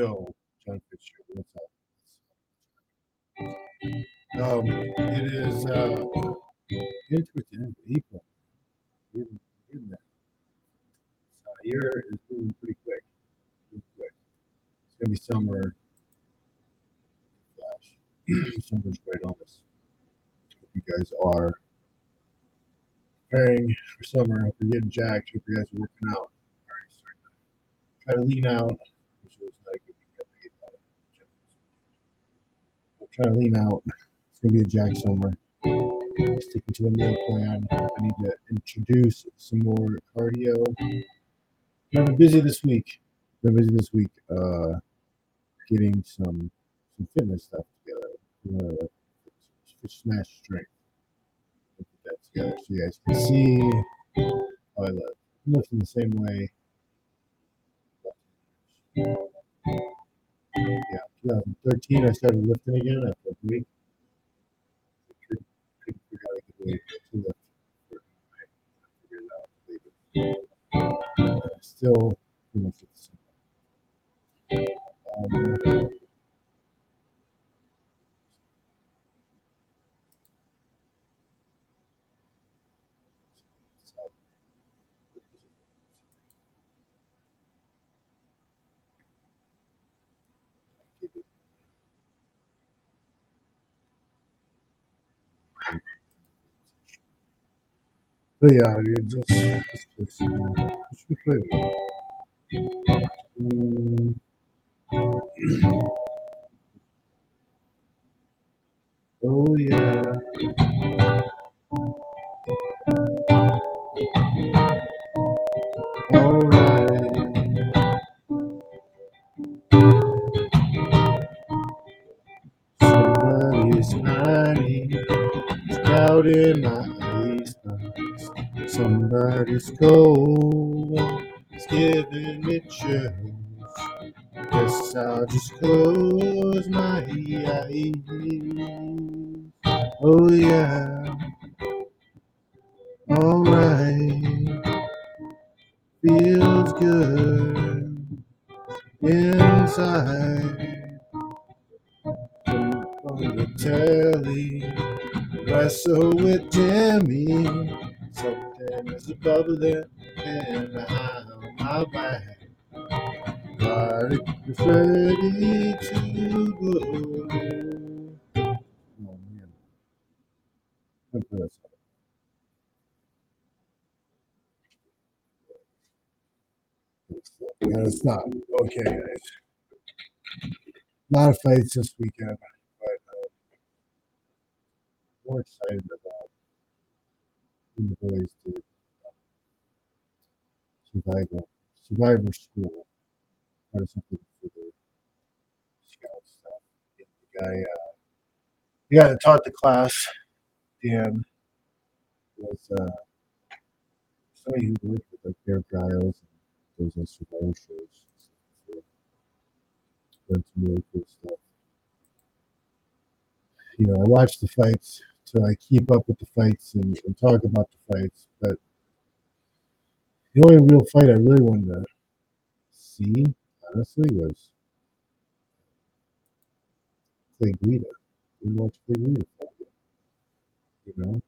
Yo, John Fitzgerald? Um, it is uh, of April. Getting, getting there. Uh, year is moving pretty quick. Pretty quick. It's gonna be summer. Flash. Summer's right on us. Hope you guys are preparing for summer. Hope you're getting jacked. Hope you guys are working out. All right, to try to lean out. Which was not a good weekend to get out of the gym. I'm trying to lean out. It's gonna be a jack somewhere. Sticking to a meal plan. I need to introduce some more cardio. I've been busy this week. Been busy this week. Uh, getting some some fitness stuff together. Uh, Smash Strength. Put that together so you guys can see how I look. I'm lifting the same way. Yeah, 2013 I started lifting again after a week. Couldn't, couldn't figure out a good way to lift. Figured it. Still the same. Um, yeah, just? Mm, oh yeah. Alright. Somebody's smiling, out in my. Somebody's cold, it's giving me chills. Guess I'll just close my eyes. Oh yeah, alright, feels good inside. On the telly, wrestle with Jimmy. Something is bubbling behind my back. Body is ready to go. Oh man, put this up. Gotta stop. Okay, guys. A lot of fights this weekend, but uh, more excited about the boys did survival survivor school. Of something for the scout stuff. The guy, uh, the guy that taught the class, Dan, was uh, somebody who worked with like Bear Grylls and those uh, survival shows. Done some really cool stuff. You know, I watched the fights, so I keep up with the fights and, and talk about the fights. But the only real fight I really wanted to see, honestly, was Clay Guida. We watched Clay Guida fight, you know.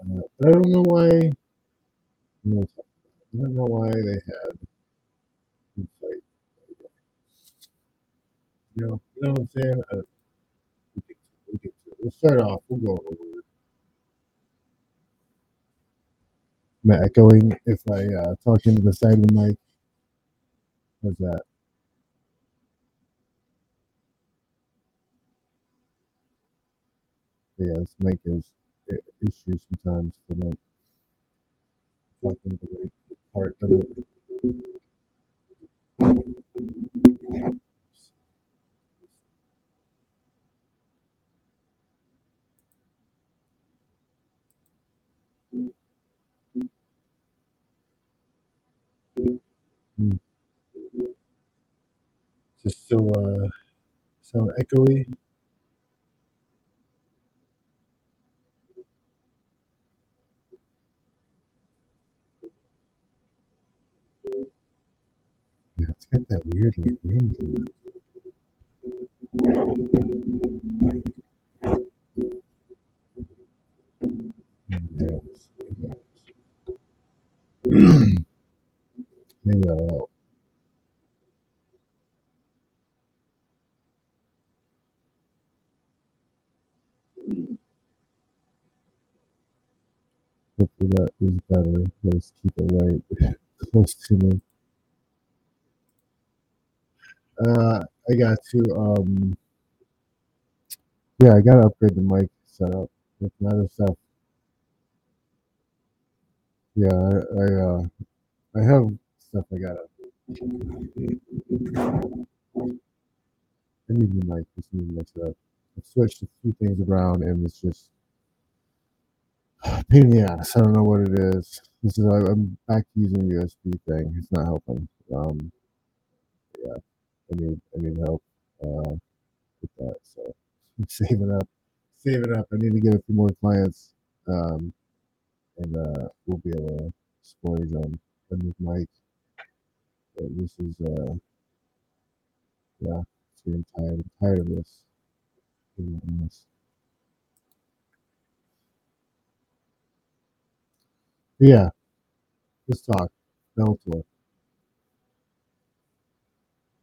Uh, but I don't know why. I don't know why they had him fight. You know, you know what I'm saying? Uh, we'll get to it. We'll, start off. We'll go over it. Am I echoing if I uh, talk into the side of the mic? How's that? Yeah, this mic has i- issues sometimes. I don't the part of it. Hmm. Is so uh, sound echoey? It's got that weird ring to it. Maybe that'll Hopefully that is better. Let's keep it right close to me. Uh, I got to um, yeah, I got to upgrade the mic setup with my other stuff. Yeah, I I, uh, I have stuff I gotta. I need new mic. Just need to mix it up. I've switched a few things around, and it's just ass. I don't know what it is. This is I- I'm back using the USB thing. It's not helping. Um, yeah, I need I need help uh, with that. So I'm saving up, saving up. I need to get a few more clients, um, and uh, we'll be able to splurge on a new mic. But this is uh, yeah, it's getting tired. I'm tired of this. But yeah, let's talk Bellator.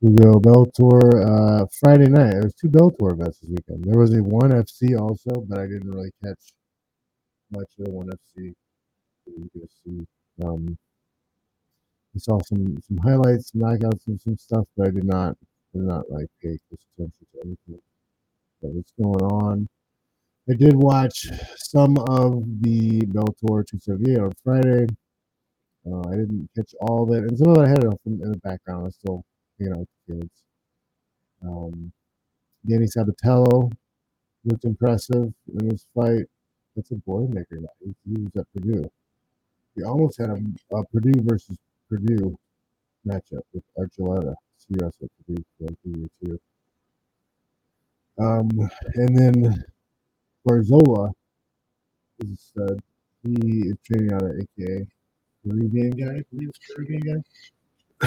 We go Bellator uh, Friday night. There was two Bellator events this weekend. There was a one FC also, but I didn't really catch much of the one FC. Um, I saw some some highlights, some knockouts, and some stuff, but I did not did not like pay close attention to anything that was going on. I did watch some of the Bellator 278 on Friday. Uh, I didn't catch all of it, and some of it I had it in, in the background. I was still hanging out with the kids. Um, Danny Sabatello looked impressive in this fight. That's a Boilermaker. He, he was at Purdue. He almost had a, a Purdue versus Purdue matchup with Archuleta. Wrestled at Purdue for two. Um, and then Barzola is a stud. He is training out of AKA Caribbean guy. I believe it's guy.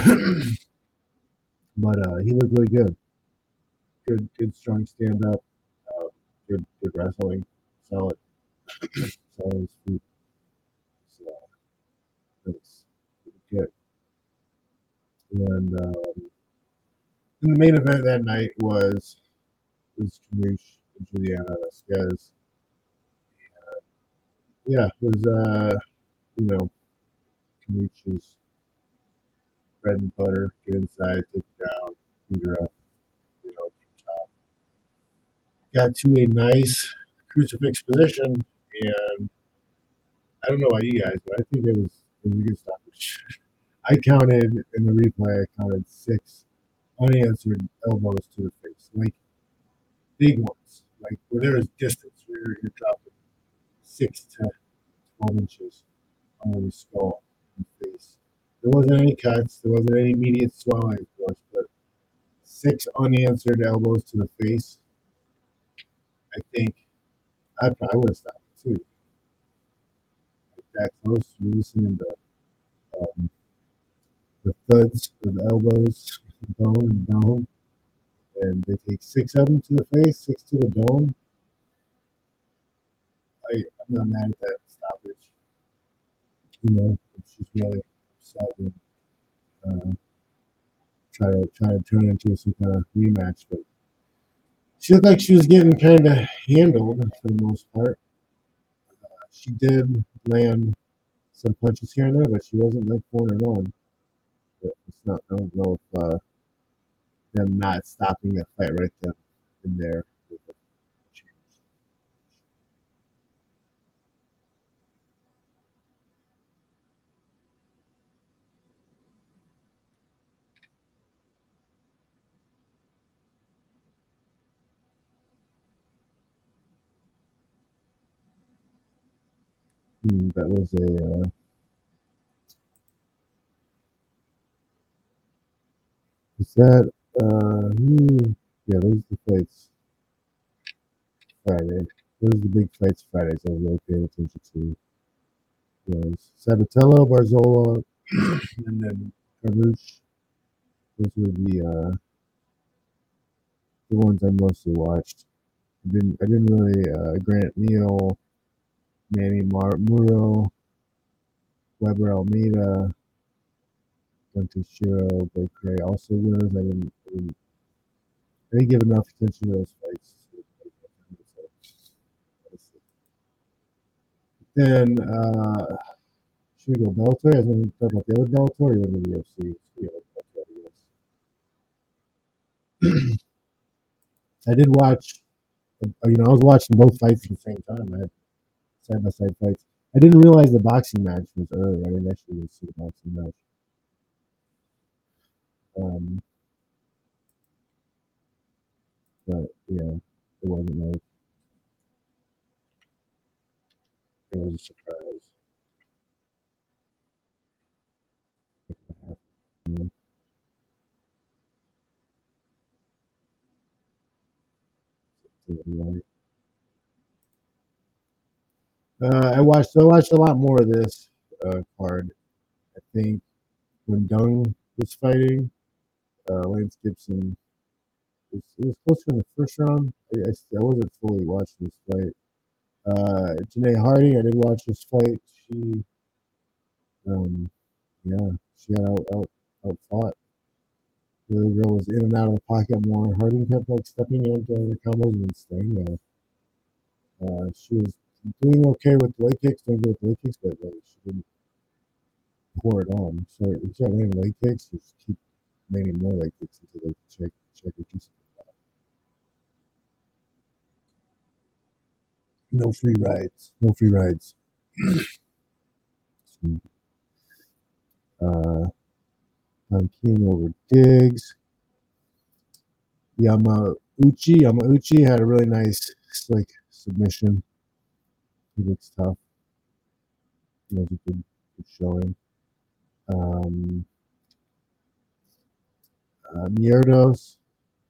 but uh, he looked really good. Good, good, strong stand up. Uh, good, good wrestling. Solid, solid. So, that's good. And um, the main event that night was was Carmouche and Juliana Vasquez. Yeah, it was uh, you know, Carmouche's bread and butter. Get inside, take it down, her up, you know, top. Got to a nice crucifix position, and I don't know about you guys, but I think it was it was a good stoppage. I counted in the replay. I counted six unanswered elbows to the face, like big ones, like where there is distance, where you're, dropping six to twelve inches on the skull and face. There wasn't any cuts. There wasn't any immediate swelling, of course, but six unanswered elbows to the face. I think I probably would have stopped too. Like that close, um, the thuds of the elbows, bone and bone, and they take six of them to the face, six to the dome. I, I'm not mad at that stoppage. You know, she's really upset and uh, try to try to turn into some kind of rematch, but she looked like she was getting kind of handled for the most part. Uh, she did land some punches here and there, but she wasn't like four and one. But it's not. I don't know if uh, them not stopping that fight right there. have changed. Hmm, that was a. Uh, is that? Uh, hmm, yeah, those are the fights. Friday. Those are the big fights Fridays. I was really paying attention to. Was Sabatello, Barzola, and then Carmouche. those were the uh, the ones I mostly watched. I didn't I didn't really uh, Grant Neal, Manny Mar- Muro, Weber Almeida, Duncan Shiro, Blake Gray, also winners. I didn't, I didn't I didn't give enough attention to those fights. Then uh, should we go Bellator? I was going to talk about the other Bellator or you want to the UFC? Yeah. I did watch, uh, you know, I was watching both fights at the same time. I had side by side fights. I didn't realize the boxing match was early. I didn't actually see the boxing match. Um, but yeah, it wasn't like it was a surprise. Uh, I watched. I watched a lot more of this uh, card. I think when Dung was fighting, uh, Lance Gibson it was, it was closer in the first round. I, I, I wasn't fully watching this fight. Uh, Janae Hardy, I did watch this fight. She, um, yeah, she got out out out fought. The other girl was in and out of the pocket more. Harding kept like stepping in, into the combos and staying there. Uh, she was doing okay with the leg kicks, doing good with leg kicks, but like, she didn't pour it on. So if you landing leg kicks, just keep landing more leg kicks until they check check. No free rides. No free rides. uh, I'm King over Diggs. Yamauchi. Yamauchi had a really nice slick submission. He looks tough. He has a good, good showing. Um, uh, Mierdos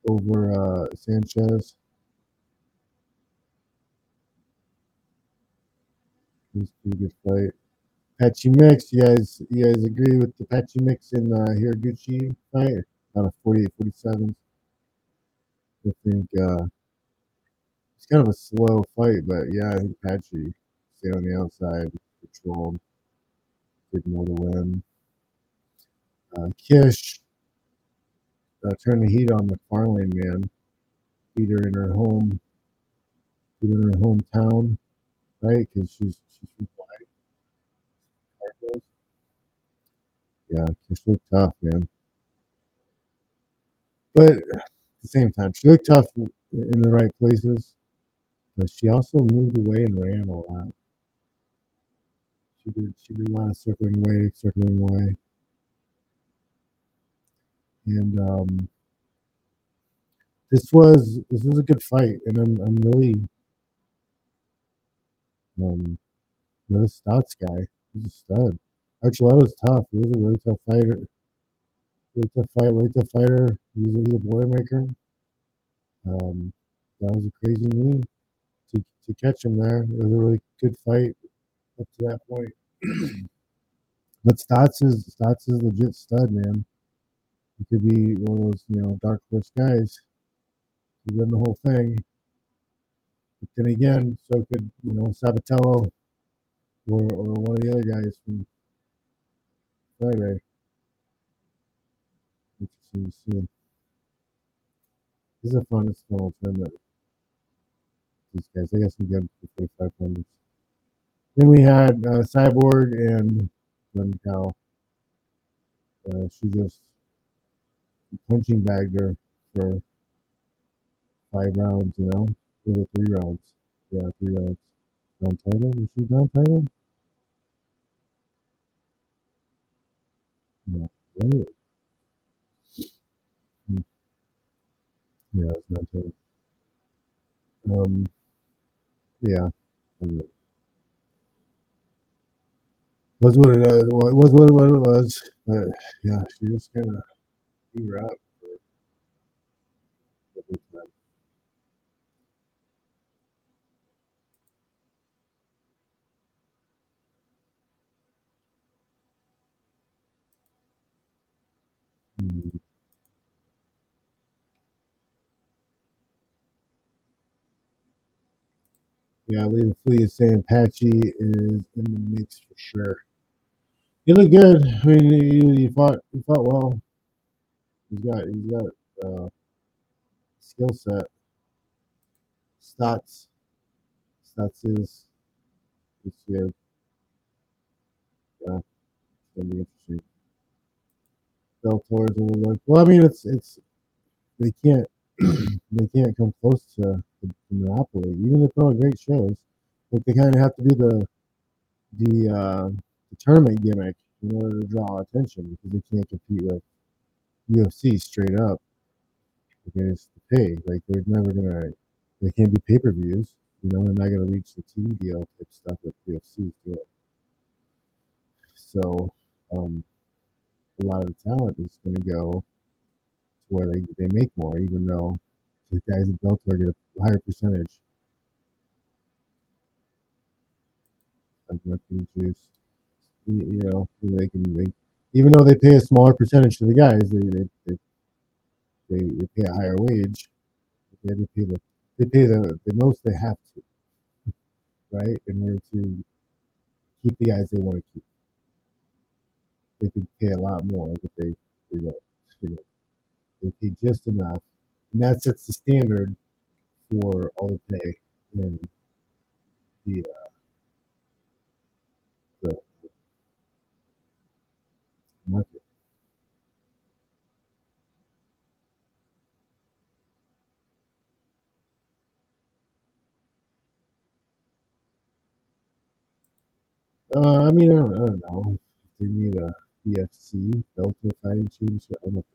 over uh, Sanchez. He's a pretty good fight. Patchy Mix, you guys, you guys agree with the Patchy Mix in uh, Horiguchi fight? Out of 48 47. I think uh, it's kind of a slow fight, but yeah, I think Patchy stay on the outside, controlled, did more to win. Uh, Kish uh, turned the heat on Macfarlane, man. Beat her in her home, beat in her hometown, right? Because she's she's from. Yeah, Kish looked tough, man. But at the same time, she looked tough in the right places. But she also moved away and ran a lot. She did she did a lot of circling away, circling away. And um, this was this was a good fight, and I'm I'm really um you know, this Stots guy, he's a stud. Archuleta's tough. He was a really tough fighter. Really tough fight, really tough fighter. He's a, he's a boilermaker. Um, that was a crazy knee to, to catch him there. It was a really good fight up to that point. but Stots is Stots is legit stud, man. He could be one of those, you know, dark horse guys. He win the whole thing. But then again, so could, you know, Sabatello or, or one of the other guys from Friday. Interesting to see. This is a fun, fun tournament. These guys, I guess we got for 45 Then we had uh, Cyborg and Blencowe. Uh, she just punching bagged her for five rounds, you know? two Or three rounds. Yeah, three rounds. Down title? Was she down title? No. Really? Hmm. Yeah, it's not title. Um, yeah. Anyway. Was what it uh, was what it was. But yeah, she just kind of you were up. Yeah, I leave the is saying Patchy is in the mix for sure. You look good. I mean, you, you fought, you fought well. He's got. He's got uh, skill set. Stats. Stats is. Good. Yeah, it's gonna be interesting. Look. Well, I mean, it's it's. They can't. they can't come close to the, monopoly, even if they're great shows. But they kind of have to do the the, uh, the tournament gimmick in order to draw attention because they can't compete with UFC straight up because the pay like they're never gonna they can't be pay per views. You know, they're not gonna reach the TV deal type stuff that UFC do. So um, a lot of the talent is to go to where they, they make more, even though the guys at Bellator get a higher percentage. Marketing juice, you, you know, they can they, even though they pay a smaller percentage to the guys, they they they, they, they pay a higher wage. They, they pay the they pay the, the most they have to, right, in order to keep the guys they want to keep. They could pay a lot more, but they they don't. You know, they pay just enough, and that sets the standard for all the pay in the uh, the Uh, I mean, I don't, I don't know. If they need a PFC Delta fighting championship, I don't know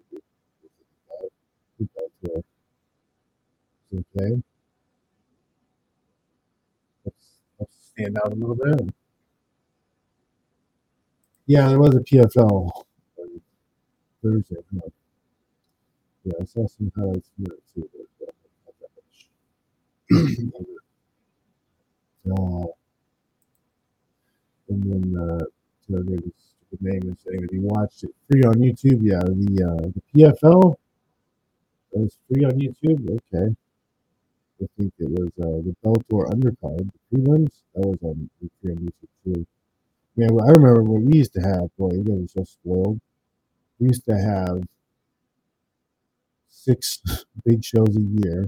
is okay. Let's, let's stand out a little bit. Yeah, there was a PFL on Thursday. Yeah, I saw some highlights from it too. But uh, that uh, and then uh, so there's stupid name is saying that he watched it free on YouTube. Yeah, the uh, the PFL that was free on YouTube. Okay, I think it was uh, the Bellator undercard, the prelims. That was on on YouTube too. Man, I remember when we used to have. Boy, guys are so spoiled. We used to have six big shows a year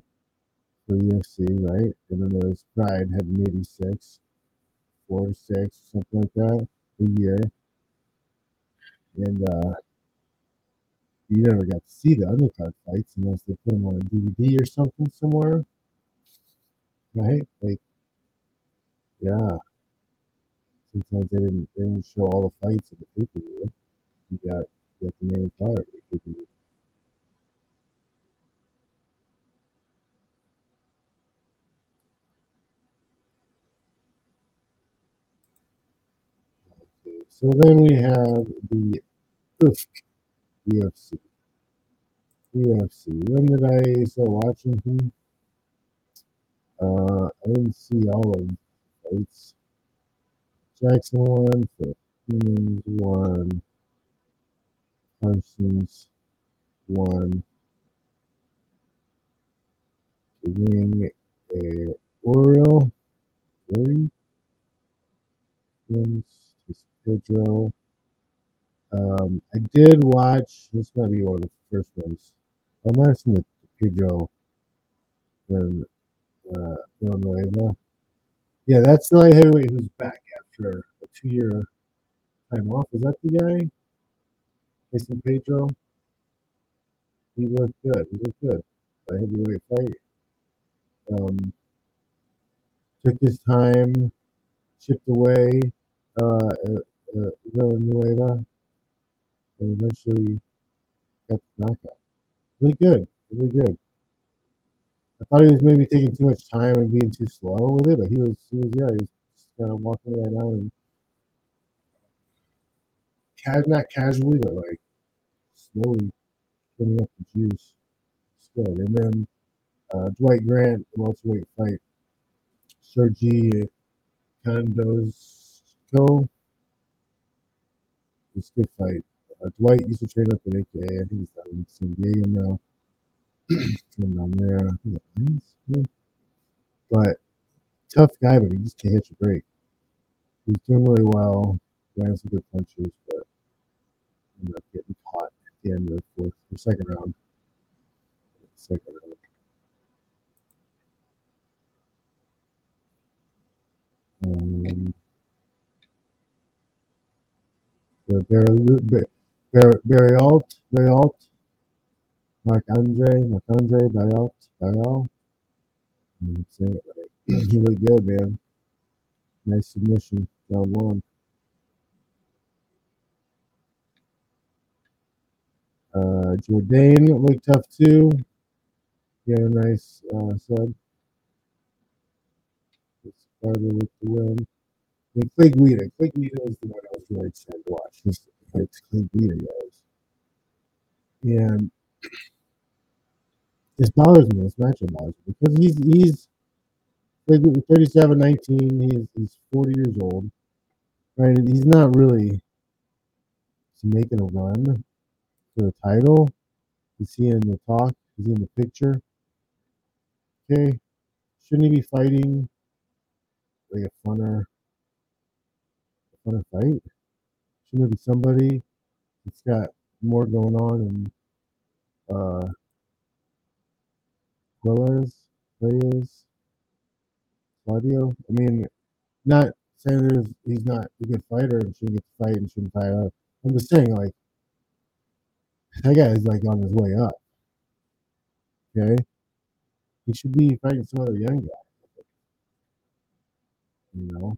for UFC, right? And then there was Pride had maybe six, four six, something like that a year. And uh, you never got to see the undercard fights unless they put them on a DVD or something somewhere, right? Like, yeah. Sometimes they didn't they didn't show all the fights in the pay per. You got you got the main card. Okay, so then we have the UFC. UFC. UFC. When did I start watching him? Uh, I didn't see all of the fights. Jackson won, Parsons won, King, uh, Oriole, Ori, wins, Pedro. Um, I did watch. This might be one of the first ones. I might have the Pedro when uh, Villanueva. Yeah, that's the light heavyweight who's back after a two-year time off. Is that the guy? Jason Pedro. He looked good. He looked good. I had a heavyweight fight. Um, took his time, chipped away. Uh, uh, uh, Villanueva and eventually got the knockout. Really good. Really good. I thought he was maybe taking too much time and being too slow with it, but he was, he was yeah, he was kind of walking down and ca- not casually, but like slowly putting up the juice. It's good. And then uh, Dwight Grant, welterweight fight, Sergi Khandozhko. It's a good fight. Uh, Dwight used to train up at AKA. I think he's down in San Diego now. Down there. But tough guy, but he just can't hit a break. He's doing really well, lands some good punches, but ended up getting caught at the end of the fourth, the second round. Second round. Um, the Barry, Alt, Barry Alt, Mark Andre, Mark Andre, Barry Alt, Barry Alt. Say it right. He looked good, man. Nice submission. Round one. Uh, Jourdain looked tough too. He had a nice uh, sub. It's Carter with the win. And Clay Guida. Clay Guida is the one I was really excited to watch. It's, it's Clay Guida, guys. And this bothers me. This matchup bothers me because he's he's 37, 19. He's he's 40 years old, right? He's not really making a run for the title. Is he in the talk? Is he in the picture? Okay, shouldn't he be fighting like a funner, a funner fight? Shouldn't there be somebody that's got more going on and uh Reyes, Reyes, Claudio? I mean, not saying there's he's not a good fighter and shouldn't get to fight and shouldn't fight up. I'm just saying like that guy is like on his way up. Okay, he should be fighting some other young guy. You know,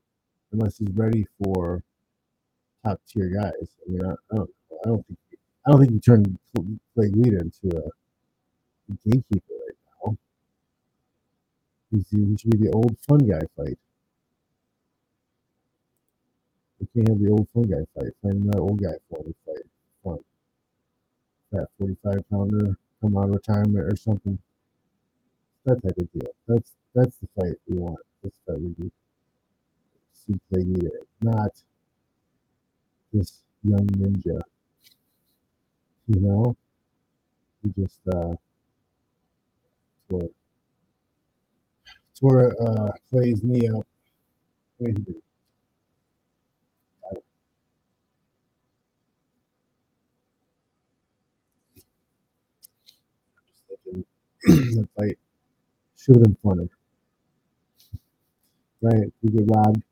unless he's ready for top tier guys. I mean, I, I don't, I don't think, I don't think you turn Clay Guida into a gatekeeper. He's, he should be the old fun guy fight. We can't have the old fun guy fight. Find another old guy for fight. Fun. That 45 pounder come out of retirement or something. That type of deal. That's that's the fight we want. That's the fight we do. See need it, Not this young ninja. You know? He just uh tore uh do? Just the fight should have been funner. Right? We get robbed.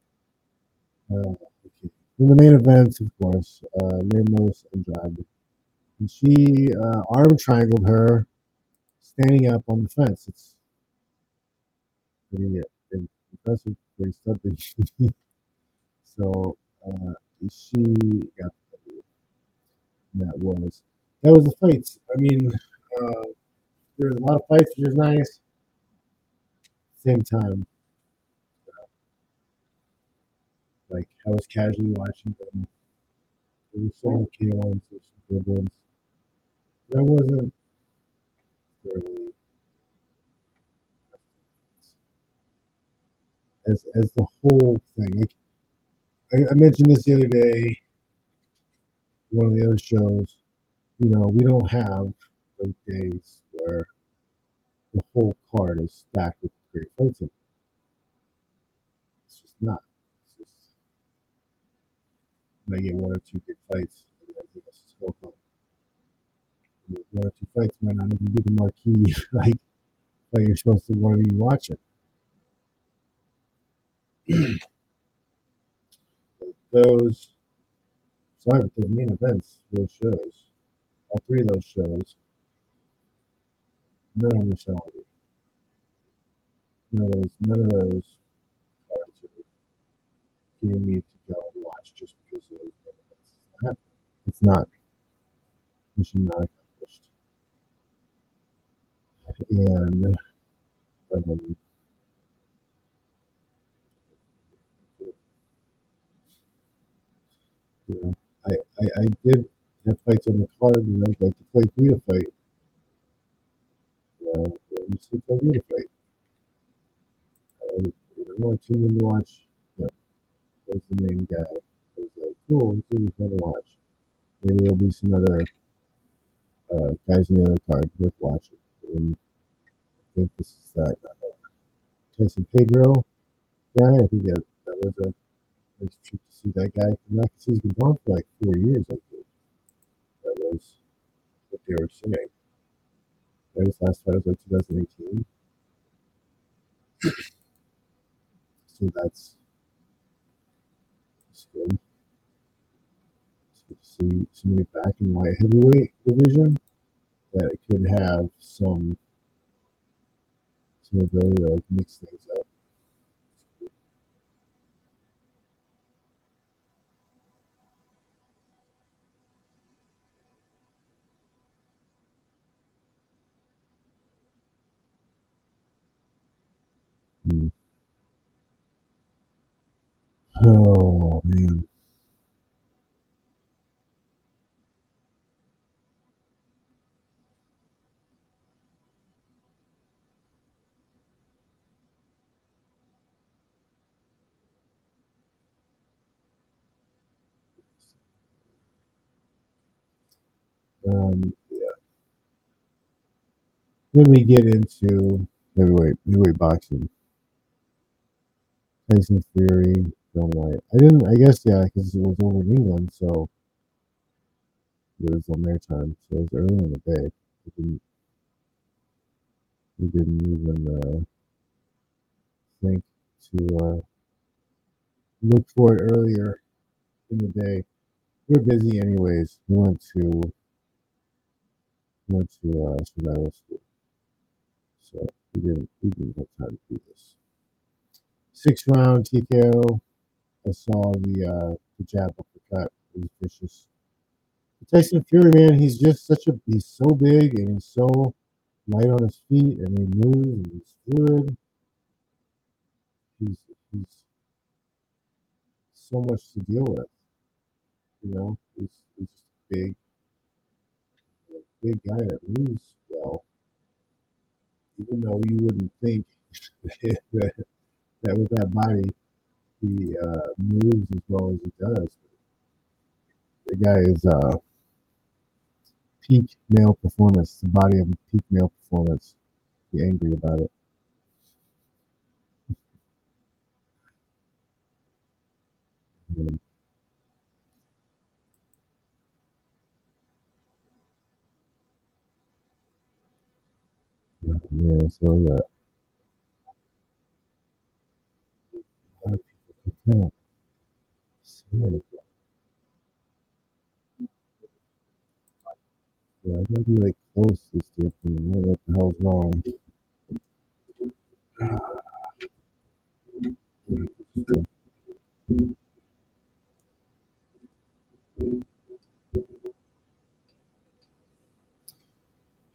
Uh, okay. In the main events, of course, uh, Ramos Andrade. And she uh, arm triangled her standing up on the fence. It's pretty uh, impressive, pretty something. so uh, she got that was that was the fights. I mean, uh, there was a lot of fights, which is nice. Same time, like I was casually watching them. There was some there's some good ones. That wasn't really as as the whole thing. Like I, I mentioned this the other day, one of the other shows. You know, we don't have those days where the whole card is stacked with great fights. It's just not. It's just you might get one or two good fights. and no fun. One or two fights might not even be the marquee like fight you're supposed to want to be watching. Those sorry, those main events, those shows, all three of those shows, none of them None of those, none of those cards are getting me to go and watch just because of those events. It's not. Mission not accomplished. And um, you know, I, I, I did have fights on the card, you know, like the Clay Guida fight. You know, you see Clay Guida fight. I, you know, I tuned in to watch. You know, the main guy. I was like, cool, this is fun to watch. Maybe there'll be some other uh, guys in the other card worth watching. And I think this is that uh, Tyson Pedro Yeah, I think that, that was a nice trip to see that guy back. He's been gone for like four years, I think. That was what they were saying. That was last fight was like 2018. So that's. It's good to see somebody back in light heavyweight division that could have some some ability to like mix things up. Oh man. Um, yeah. Then we get into heavyweight heavyweight boxing. Tyson Fury, John White. I didn't. I guess yeah, because it was over in England, so it was on their time. So it was early in the day. We didn't. We didn't even uh, think to uh, look for it earlier in the day. We were busy anyways. We went to we went to uh, survival school, so we didn't we didn't have time to do this. Six round TKO. I saw the uh, the jab uppercut. It was vicious. Tyson Fury, man, he's just such a he's so big and he's so light on his feet and he moves and he's fluid. He's he's so much to deal with. You know, he's he's big big guy that moves well. Even though you wouldn't think that, that with that body he uh, moves as well as he does. The guy is uh, peak male performance, the body of peak male performance. Be angry about it. Um, yeah, so yeah. A lot of Seriously. Yeah, I gotta be like close this year. I don't know what the hell's wrong.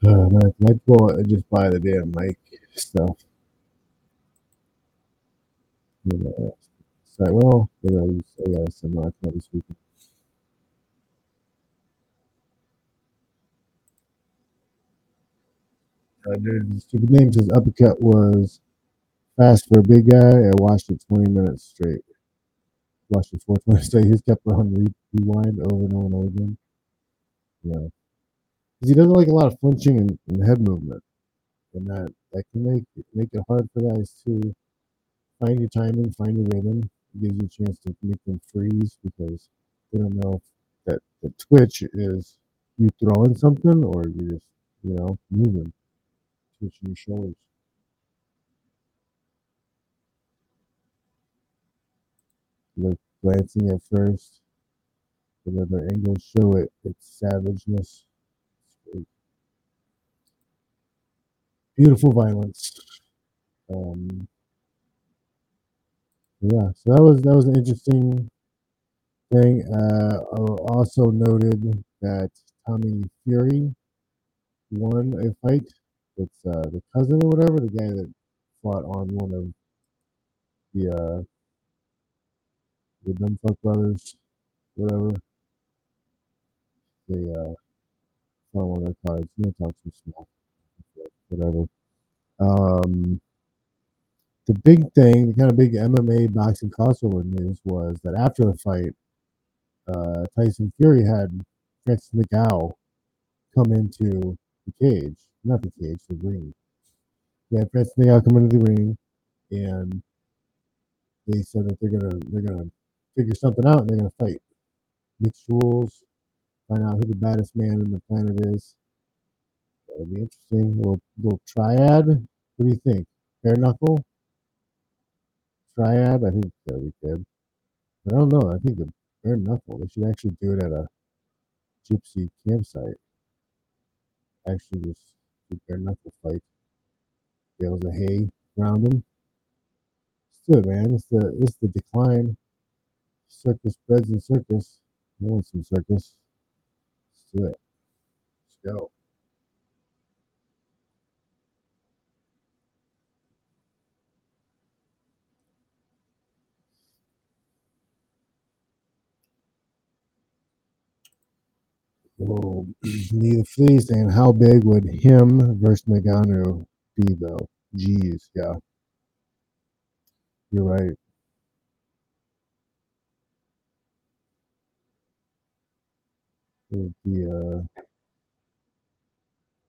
Uh, man, might go just buy the damn mic stuff. Know, well, use, I gotta send my card this weekend. Uh, stupid name says uppercut was fast for a big guy. I watched it 20 minutes straight. Watched it 420 straight. He just kept on re- rewind over and over and over again. Yeah. Because he doesn't like a lot of flinching and, and head movement. And that, that can make make it hard for guys to find your timing, find your rhythm. Gives you a chance to make them freeze because they don't know if that the twitch is you throwing something or you're just, you know, moving, twitching your shoulders. Look, glancing at first, but other angles show it its savageness. Beautiful violence. Um, yeah, so that was that was an interesting thing. Uh, also noted that Tommy Fury won a fight. It's uh, the cousin or whatever, the guy that fought on one of the uh, the Dumbfuck brothers, whatever. They uh, fought on one of their cards. You know, talk too small, whatever. Um, the big thing, the kind of big MMA boxing crossover news was that after the fight, uh, Tyson Fury had Francis McGow come into the cage, not the cage, the ring. Yeah, Francis McGow come into the ring, and they said that they're gonna they're gonna figure something out and they're gonna fight. Mixed rules, find out who the baddest man in the planet is. That'll be interesting. Little little triad. What do you think? Bare knuckle? Triad? I think that'd be good. But I don't know. I think the bare knuckle, they should actually do it at a gypsy campsite. Actually just do bare knuckle fight. Bales of hay around them. Let's do it, man. It's the it's the decline. Circus breads and circus. I want some circus. Let's do it. Let's go. Whoa. Neither Flea saying how big would him versus Ngannou be though? Jeez, yeah. You're right. It would be uh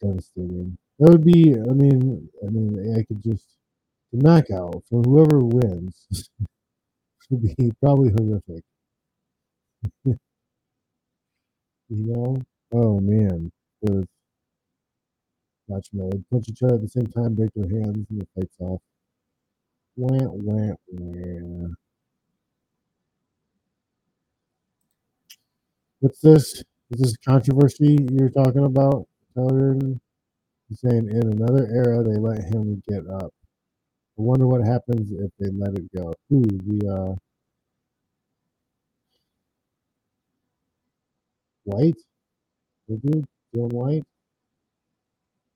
devastating. That would be I mean I mean I could just the knockout for whoever wins would be probably horrific. you know? Oh man. Watch them they punch each other at the same time, break their hands, and the fight's off. Wah wah wah. What's this? Is this a controversy you're talking about, Tyler? He's saying in another era they let him get up. I wonder what happens if they let it go. Who the uh Whyte? Dude, Dillian Whyte?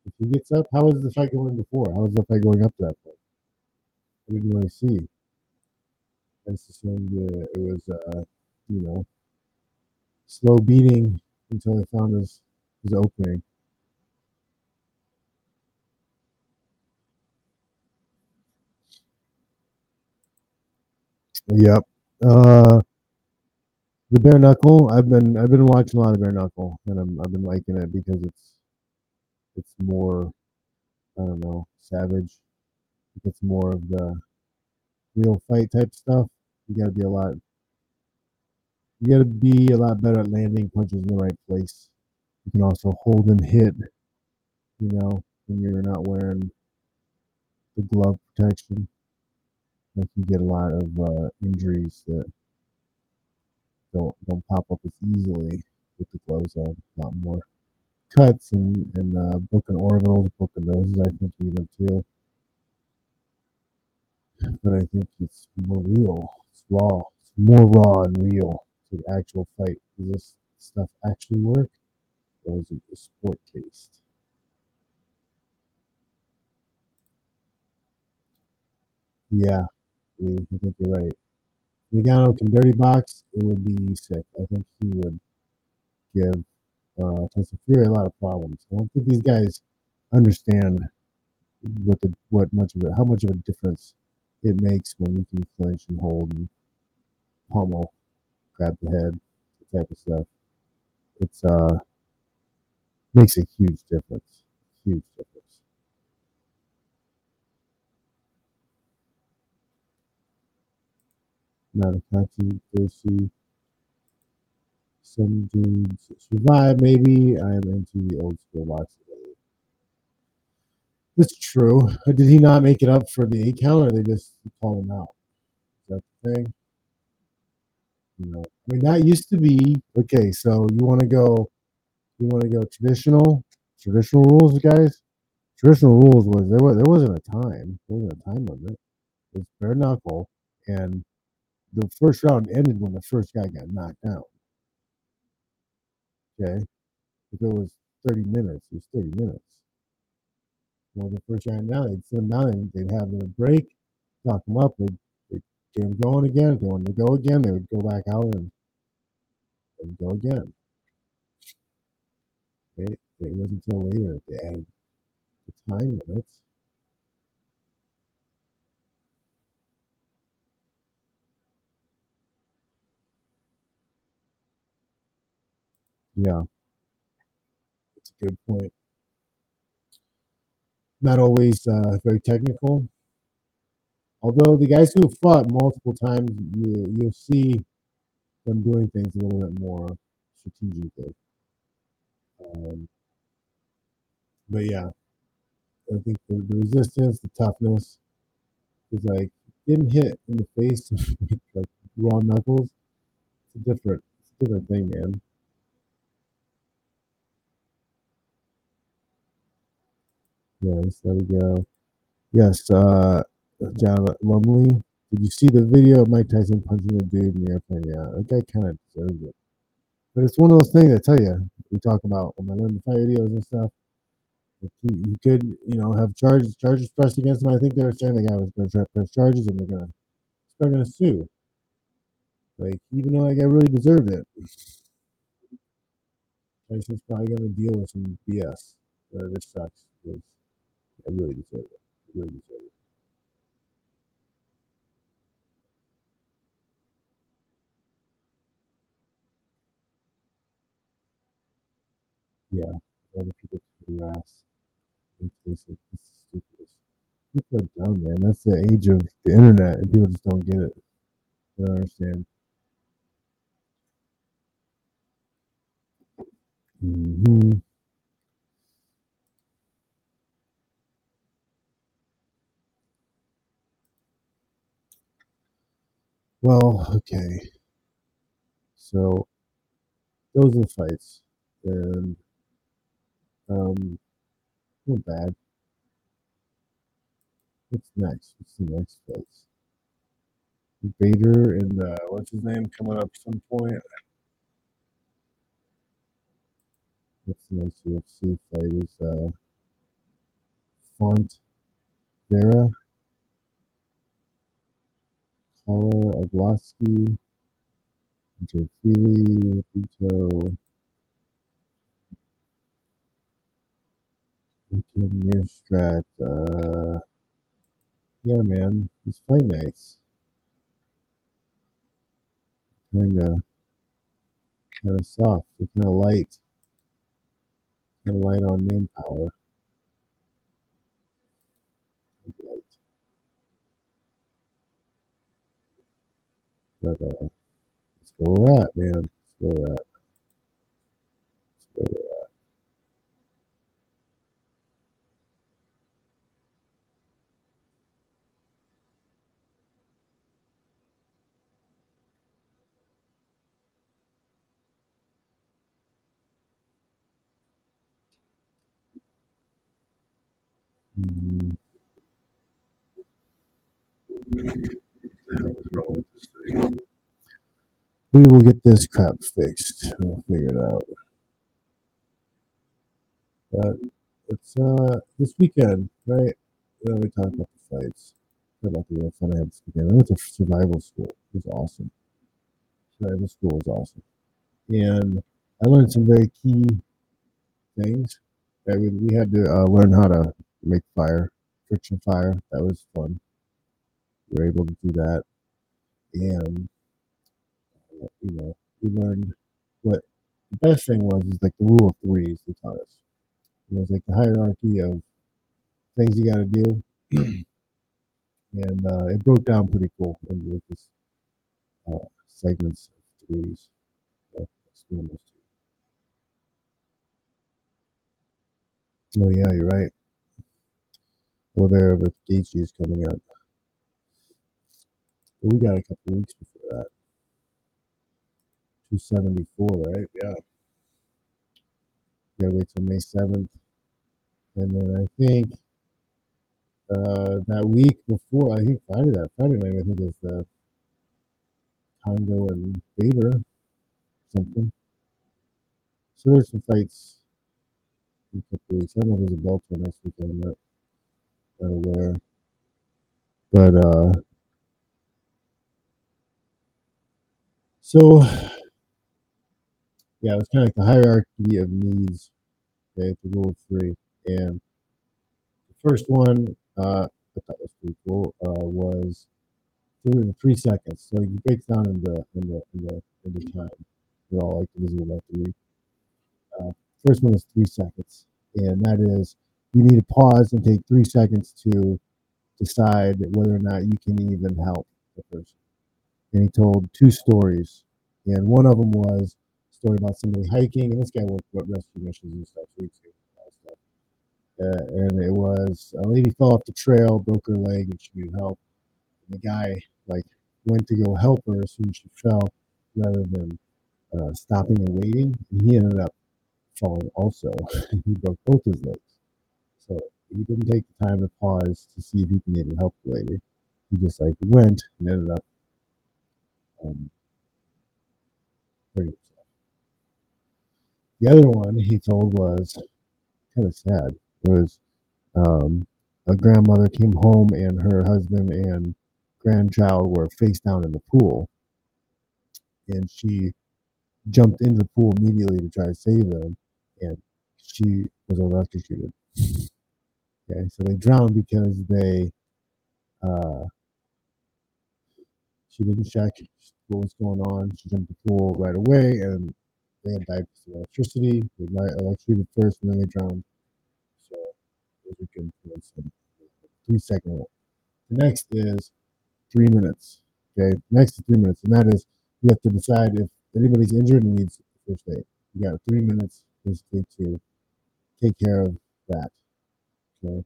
If he gets up, how was the fight going before? How was the fight going up to that point? I didn't really see. I just assumed uh, it was uh, you know, slow beating until he found his his opening. Yep. Uh, the bare knuckle. I've been I've been watching a lot of bare knuckle, and I'm, I've been liking it because it's it's more I don't know savage. It's more of the real fight type stuff. You got to be a lot. You got to be a lot better at landing punches in the right place. You can also hold and hit. You know when you're not wearing the glove protection. Like you get a lot of uh, injuries that don't don't pop up as easily with the gloves on. A lot more cuts and and uh, broken orbitals, broken noses. I think even too. But I think it's more real. It's raw. It's more raw and real to the actual fight. Does this stuff actually work, or is it just sport taste? Yeah, I think you're right. Ngannou can dirty box. It would be sick. I think he would give uh, Tyson Fury a lot of problems. I don't think these guys understand what the what much of it, how much of a difference it makes when you can clinch and hold and pummel, grab the head, that type of stuff. It's uh makes a huge difference. Huge difference. Not a controversy. Some dudes survive, maybe. I am into the old school boxing. It's true. Did he not make it up for the eight count, or they just call him out? Is that the thing? You know, I mean, that used to be okay. So you want to go, you want to go traditional, traditional rules, guys. Traditional rules was there was there wasn't a time, there wasn't a time limit. It's bare knuckle, and the first round ended when the first guy got knocked out. Okay, if it was thirty minutes, it was thirty minutes. Well, the first round down, they'd sit him down and they'd have their break, knock him up, they'd, they'd get him going again. If to go again, they would go back out and, and go again. Okay, it wasn't until later that they added the time limits. Yeah, it's a good point. Not always uh, very technical. Although the guys who fought multiple times, you you'll see them doing things a little bit more strategically. Um, but yeah, I think the, the resistance, the toughness, is like getting hit in the face with like raw knuckles. It's a different, it's a different thing, man. Yes, there we go. Yes, uh, John Lumley. Did you see the video of Mike Tyson punching a dude in the airplane? Yeah, that guy kind of deserves it. But it's one of those things I tell you. We talk about when I learn the fight videos and stuff. He could, you know, have charges charges pressed against him. I think they were saying the guy was going to press charges and they're going to start going to sue. Like even though that guy really deserved it, Tyson's probably going to deal with some BS. Uh, this sucks. because I really deserve it. I really deserve it. Yeah, other people to harass. and They say this is stupid. People are dumb, man. That's the age of the internet, and people just don't get it. They don't understand. hmm Well, okay. So those are the fights, and um, not bad. What's next? What's the next fights? Bader and uh, what's his name coming up some point? What's the next UFC fight? Is uh, Font Vera, Aglaski, Joe Feely, Vito, Mirstrat. Uh, yeah, man, these fight nights. Kind of, kind of soft. Kind of light. Kind of light on name power. Light. But uh, let's go with that, man. Let's go with that. Let's go with that. Mhm. We will get this crap fixed. We'll figure it out. But it's uh this weekend, right? You know, we talked about the fights. Talked about the real fun I had this weekend. I went to survival school. It was awesome. Survival school was awesome. And I learned some very key things. Right? We, we had to uh, learn how to make fire, friction fire. That was fun. We were able to do that. And uh, you know, we learned what the best thing was is like the rule of threes they taught us. It was like the hierarchy of things you got to do, and uh, it broke down pretty cool like this uh, segments of threes. Two. Oh yeah, you're right. Well, there with Gaethje is coming up. But we got a couple weeks before that. 274, right? Yeah. Gotta wait till May 7th. And then I think uh, that week before, I think Friday, that Friday night, I think is the Kongo and Bader something. So there's some fights in a couple weeks. I don't know if there's a Bellator next weekend. I'm not, not aware. But uh, so yeah, it's kind of like the hierarchy of needs. Okay, the rule of three, and the first one uh, I thought was pretty cool uh, was three, three seconds. So you break down in the in the in the time. They're all like divisible by three. Uh, first one is three seconds, and that is you need to pause and take three seconds to decide whether or not you can even help the person. And he told two stories, and one of them was a story about somebody hiking, and this guy worked with rescue missions and stuff. Uh, and it was a lady fell off the trail, broke her leg, and she needed help. And the guy like went to go help her as soon as she fell, rather than uh, stopping and waiting. And he ended up falling also. he broke both his legs. So he didn't take the time to pause to see if he can even help the lady. He just like went and ended up um. The other one he told was kind of sad. It was um, a grandmother came home and her husband and grandchild were face down in the pool, and she jumped into the pool immediately to try to save them, and she was electrocuted. Okay, so they drowned because they uh, she didn't check what was going on. She jumped the pool right away, and they had died because electricity. They got electrocuted first, and then they drowned. So are good points. Three second. The next is three minutes. Okay, next is three minutes, and that is you have to decide if anybody's injured and needs first aid. You got three minutes basically to take care of that. Okay,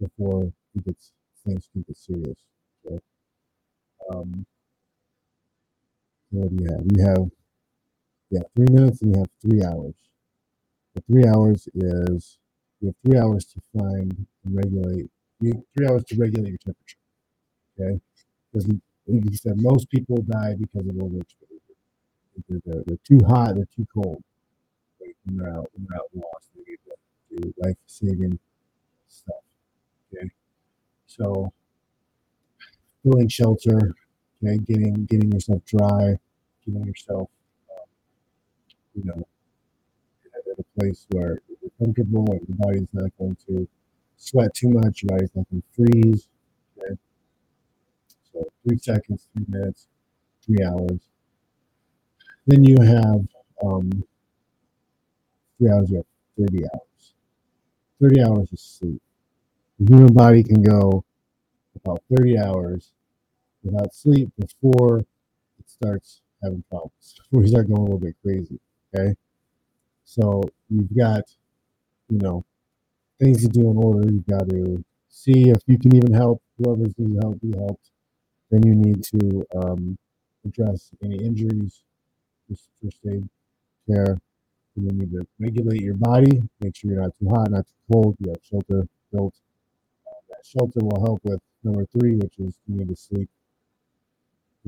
before it gets things can get serious. Okay. Um, what do you have? You have yeah, three minutes and you have three hours. The three hours is you have three hours to find and regulate. You have three hours to regulate your temperature. Okay, because like you said, most people die because of overexposure. Either they're, they're too hot, they're too cold. Like when they're out, when they're out lost, they life saving stuff. Okay, so building shelter, okay, getting getting yourself dry, getting yourself, um, you know, at a place where you're comfortable and your body's not going to sweat too much, your body's not going to freeze. Okay, so three seconds, three minutes, three hours. Then you have um, three hours, you have 30 hours. 30 hours of sleep. The human body can go about 30 hours without sleep before it starts having problems, before you start going a little bit crazy. Okay. So you've got, you know, things to do in order. You've got to see if you can even help whoever's needs help be helped. Then you need to um, address any injuries, just first aid care. You need to regulate your body, make sure you're not too hot, not too cold. You have shelter built. Uh, that shelter will help with number three, which is you need to sleep.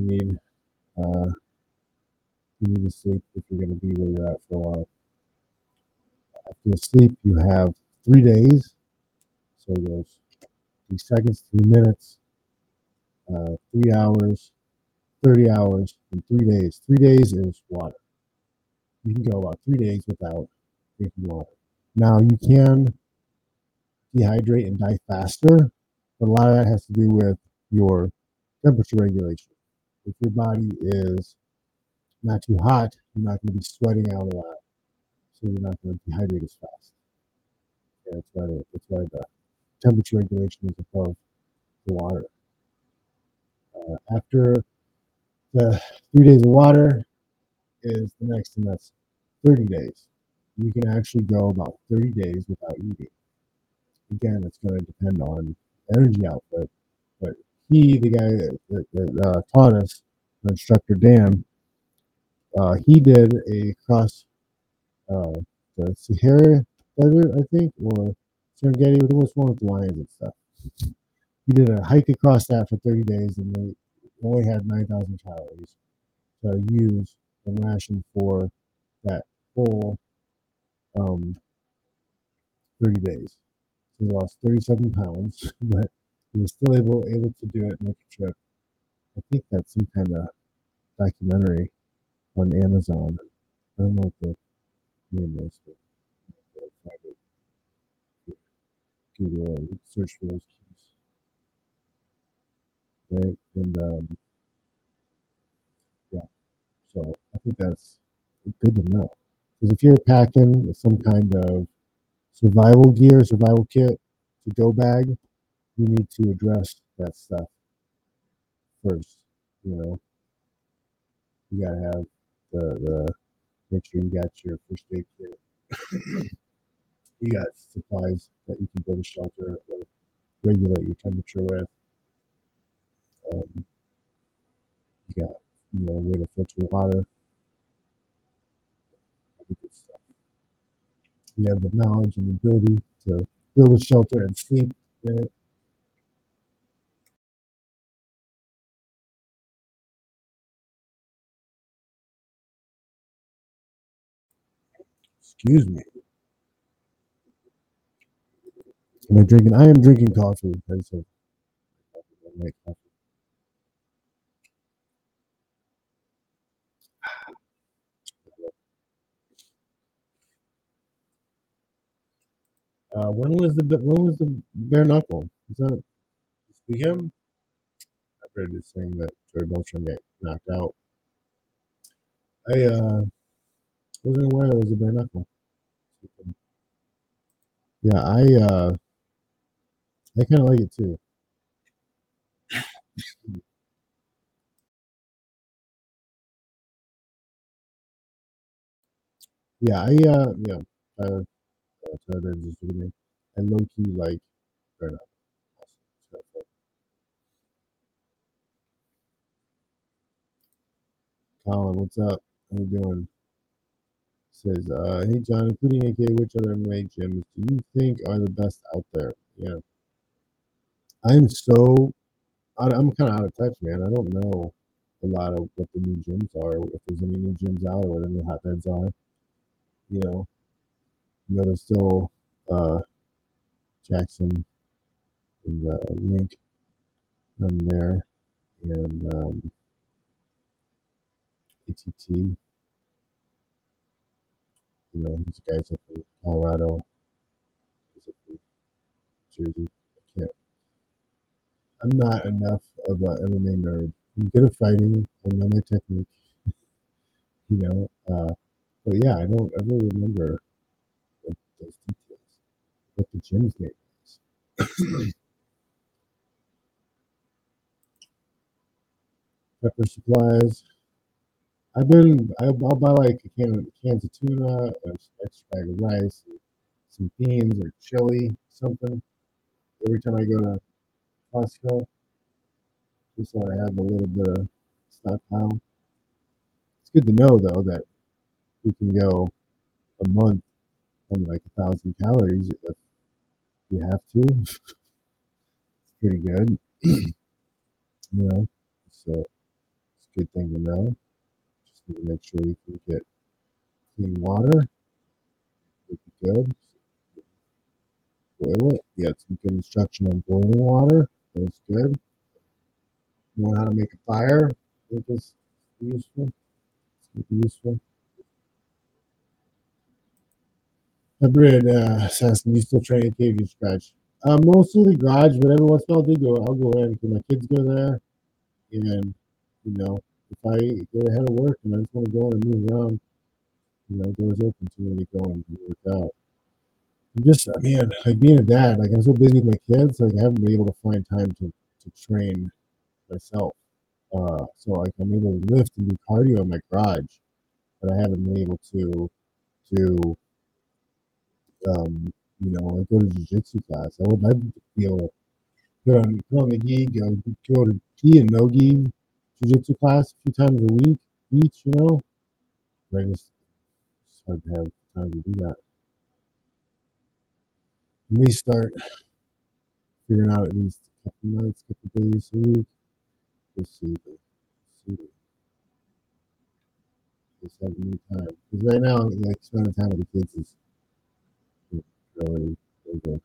You need uh, you need to sleep if you're going to be where you're at for a while. After sleep, you have three days. So it goes three seconds, three minutes, uh, three hours, 30 hours, and three days. Three days is water. You can go about three days without drinking water. Now, you can dehydrate and die faster, but a lot of that has to do with your temperature regulation. If your body is not too hot, you're not going to be sweating out a lot, so you're not going to dehydrate as fast. Yeah, that's why the, that's why the temperature regulation is above the water. Uh, after the three days of water is the next, and that's 30 days. You can actually go about 30 days without eating. Again, it's going to depend on energy output, but he, the guy that, that, that uh, taught us, instructor Dan, uh, he did a cross uh, the Sahara Desert, I think, or Serengeti, what was one with the lions and stuff. He did a hike across that for 30 days, and they only had 9,000 calories to use and ration for that whole um, 30 days. So he lost 37 pounds, but he was still able able to do it, make a trip. I think that's some kind of documentary on Amazon. I don't know what the name is, but. Google and search for those keys. Right? And um, yeah, so I think that's good to know. Because if you're packing some kind of survival gear, survival kit to go bag, you need to address that stuff first. You know, you gotta have the the make sure you got your first aid kit. you got supplies that you can build a shelter or regulate your temperature with. Um, you got you know a way to filter water. You have the knowledge and the ability to build a shelter and sleep in it. Excuse me. Am I drinking? I am drinking coffee. I just have I like coffee. Uh, when was the when was the bare knuckle? Is that this weekend? I read this saying that Jared Beltran got knocked out. I uh, wasn't aware there was a bare knuckle. Yeah, I uh, I kind of like it too. Yeah, I uh, yeah, uh, Tyler Durden's just looking at and low key like. Awesome. So, Colin, what's up? How you doing? Says, uh, hey John, including AK, which other MMA gyms do you think are the best out there? Yeah, I'm so I'm kind of out of touch, man. I don't know a lot of what the new gyms are, if there's any new gyms out, or what the new hotbeds are. You know, you know, there's still uh, Jackson and uh, Wink on there, and um, ATT. You know, these guys up in Colorado, in Jersey. I can't. I'm not enough of a MMA nerd. I'm good at fighting. I know my technique. You know, uh, but yeah, I don't ever remember like, those details. What the gym's name is. Pepper supplies. I've been. I- I'll buy like a can, of cans of tuna, an extra bag of rice, some beans or chili, something. Every time I go to Costco, just so I have a little bit of stockpile. It's good to know though that we can go a month on like a thousand calories if you have to. it's pretty good, you know. So it's a good thing to know. To make sure we can get clean water. Would be good. Boil it. Get some good instruction on boiling water. That's good. Know how to make a fire. I think is useful. It's useful. Hybrid uh, assassin, you still train at KV scratch? Uh, mostly the garage, but every once in a while I do go. I'll go in because my kids go there, and you know, if I get ahead of work and I just want to go in and move around, you know, doors open to me to go and work out. I'm just, I mean, like being a dad, like I'm so busy with my kids, like I haven't been able to find time to to train myself. Uh, so like I'm able to lift and do cardio in my garage, but I haven't been able to to um, you know, like go to jiu-jitsu class. I would like to be able to put on put on the gi, go go to gi and no gi jiu-jitsu class a few times a week each, you know. I just it's hard to have time to do that. Let me start figuring out at least a couple nights, a couple days a week. Let's see. Let's see. Just have any time. Because right now, like spending time with the kids is really, really good.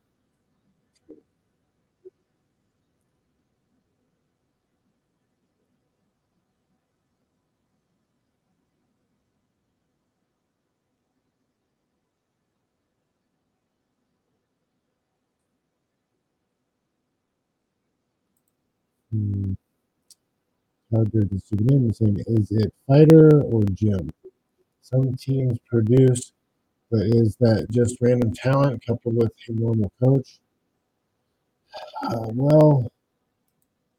How good is Superman saying, is it fighter or gym? Some teams produce, but is that just random talent coupled with a normal coach? Uh, well,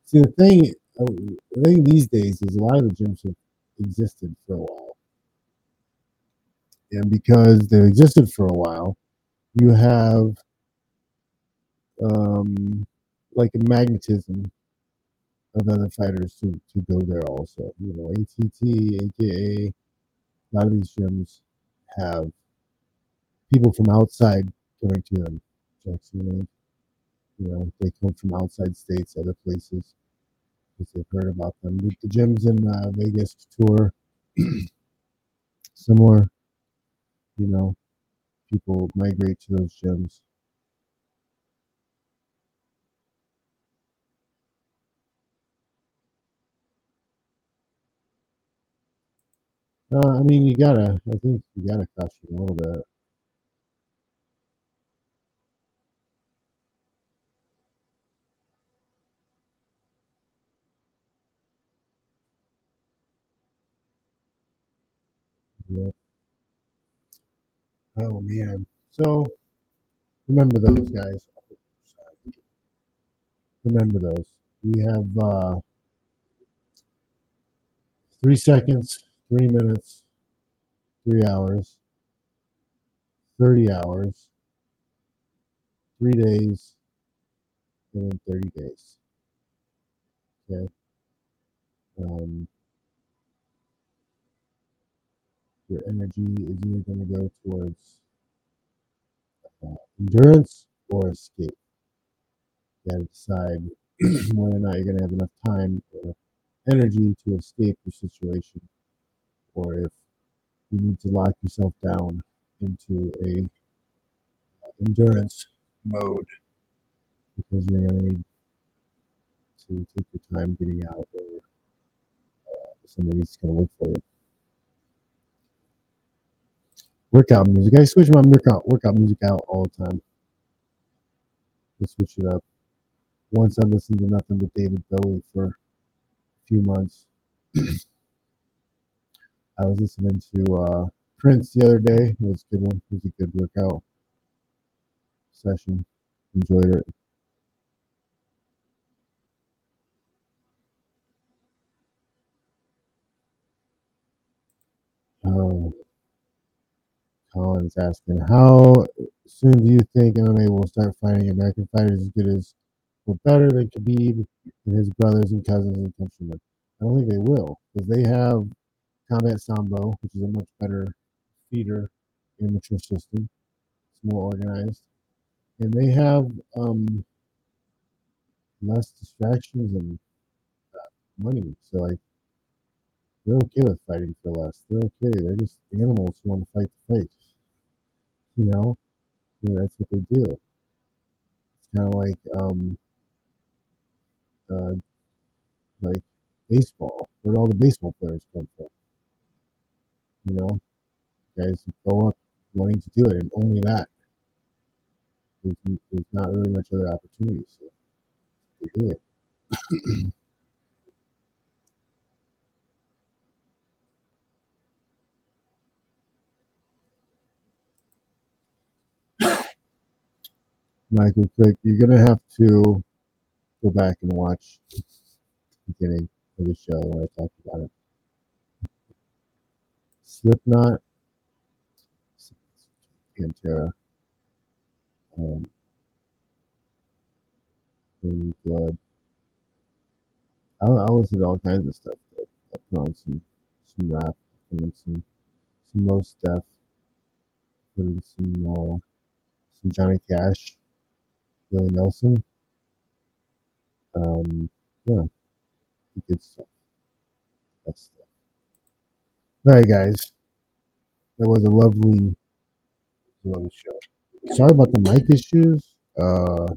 see the thing, uh, the thing these days is a lot of the gyms have existed for a while, and because they've existed for a while, you have um, like a magnetism of other fighters to, to go there also. You know, ATT, AKA, a lot of these gyms have people from outside going to them. Jackson you know, they come from outside states, other places, because they've heard about them. The, the gyms in uh, Vegas tour, similar, you know, people migrate to those gyms. Uh, I mean, you gotta. I think you gotta caution a little bit. Yeah. Oh man. So remember those guys. Remember those. We have uh, three seconds, three minutes, three hours, thirty hours, three days, and then thirty days. Okay. Um, your energy is either going to go towards uh, endurance or escape. You got to decide whether or not you're going to have enough time or energy to escape your situation, or if you need to lock yourself down into a endurance mode because you're going to need to take your time getting out, or uh, somebody's going to look for you. Workout music. I switch my workout workout music out all the time. I switch it up. Once I listened to nothing but David Bowie for a few months. I was listening to uh, Prince the other day. It was a good one. It was a good workout session. Enjoyed it. Oh, Colin's asking, how soon do you think MMA will start fighting American fighters as good as or better than Khabib and his brothers and cousins and countrymen? I don't think they will because they have Combat Sambo, which is a much better feeder amateur system. It's more organized, and they have um, less distractions and uh, money. So like they're okay with fighting for less. They're okay. They're just animals who want to fight the fight. You know, that's what they do. It's kind of like um, uh, like baseball. Where'd all the baseball players come from? You know, guys who grow up wanting to do it, and only that. There's, there's not really much other opportunities. So do it. Michael Cook, you're gonna have to go back and watch the beginning of the show when I talked about it. Slipknot, Pantera, um, Baby Blood. I, I listen to all kinds of stuff. Though. I put on some some rap, in some some low stuff, put in some uh, some Johnny Cash, Willie Nelson. Um, yeah, good stuff. That's. All right, guys. That was a lovely, lovely show. Sorry about the mic issues. Uh,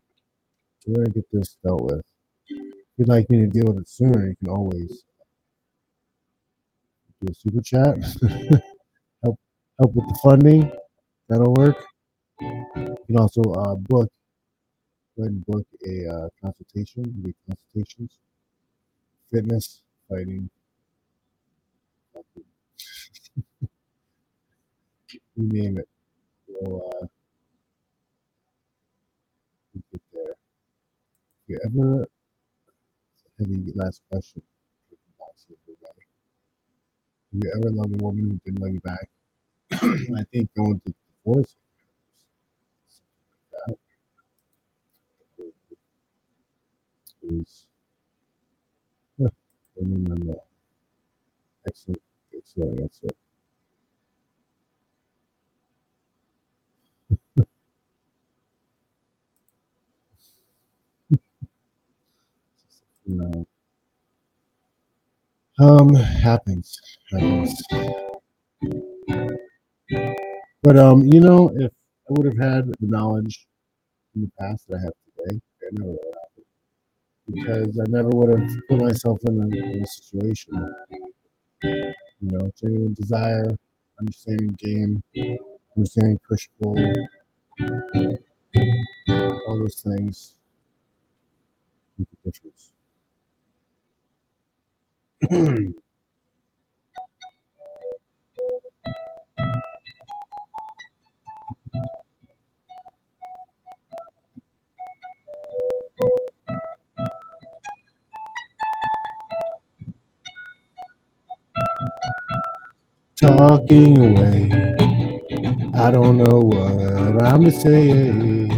we're gonna get this dealt with. If you'd like me to deal with it sooner, you can always do a super chat. help help with the funding. That'll work. You can also uh, book go ahead and book a uh, consultation. We do consultations, fitness, fighting. You name it. We'll, uh, we'll get there. You ever heavy last question. Have you ever loved a woman who didn't love you back? I think going to divorce like is I remember. Excellent. Excellent. That's um, happens, happens. But um, you know, if I would have had the knowledge in the past that I have today, I never would have because I never would have put myself in a, in a situation. You know, genuine desire, understanding game, understanding push pull, all those things make a difference. Talking away, I don't know what I'm to say.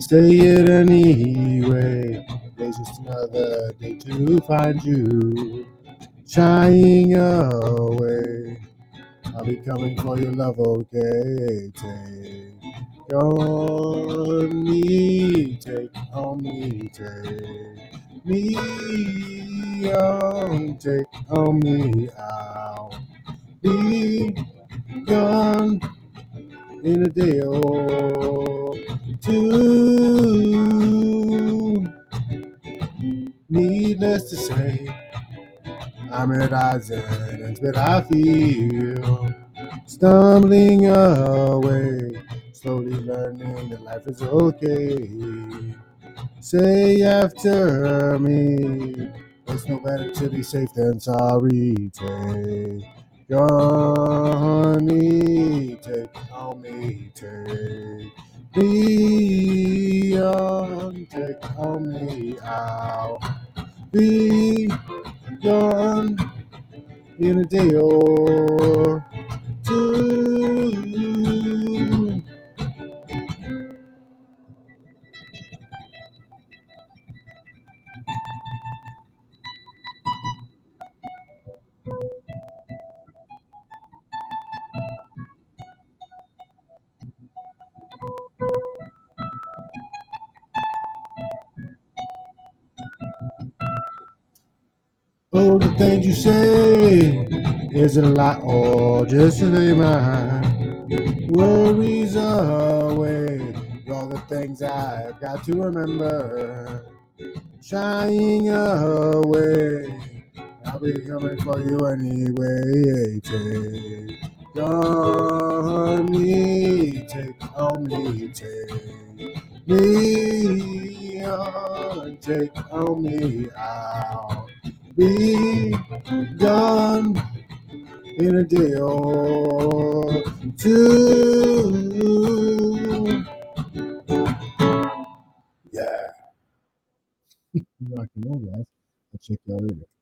Say it anyway. There's just another day to find you shying away. I'll be coming for your love, okay? Take on me, take on me, take me on, take on me. I'll be gone in a day or two. Needless to say, I'm realizing it's what I feel. Stumbling away, slowly learning that life is okay. Say after me, it's no better to be safe than sorry. Take your knee, take on me, take me on, take on me out. Be gone in a day or two. Oh, the things you say is it a lot or just to lay my worries away? All the things I've got to remember, shying away. I'll be coming for you anyway. Take on me, take on me, take me on, take on me out. Be gone in a day or two. Yeah. Rock and roll, guys. I'll check out later.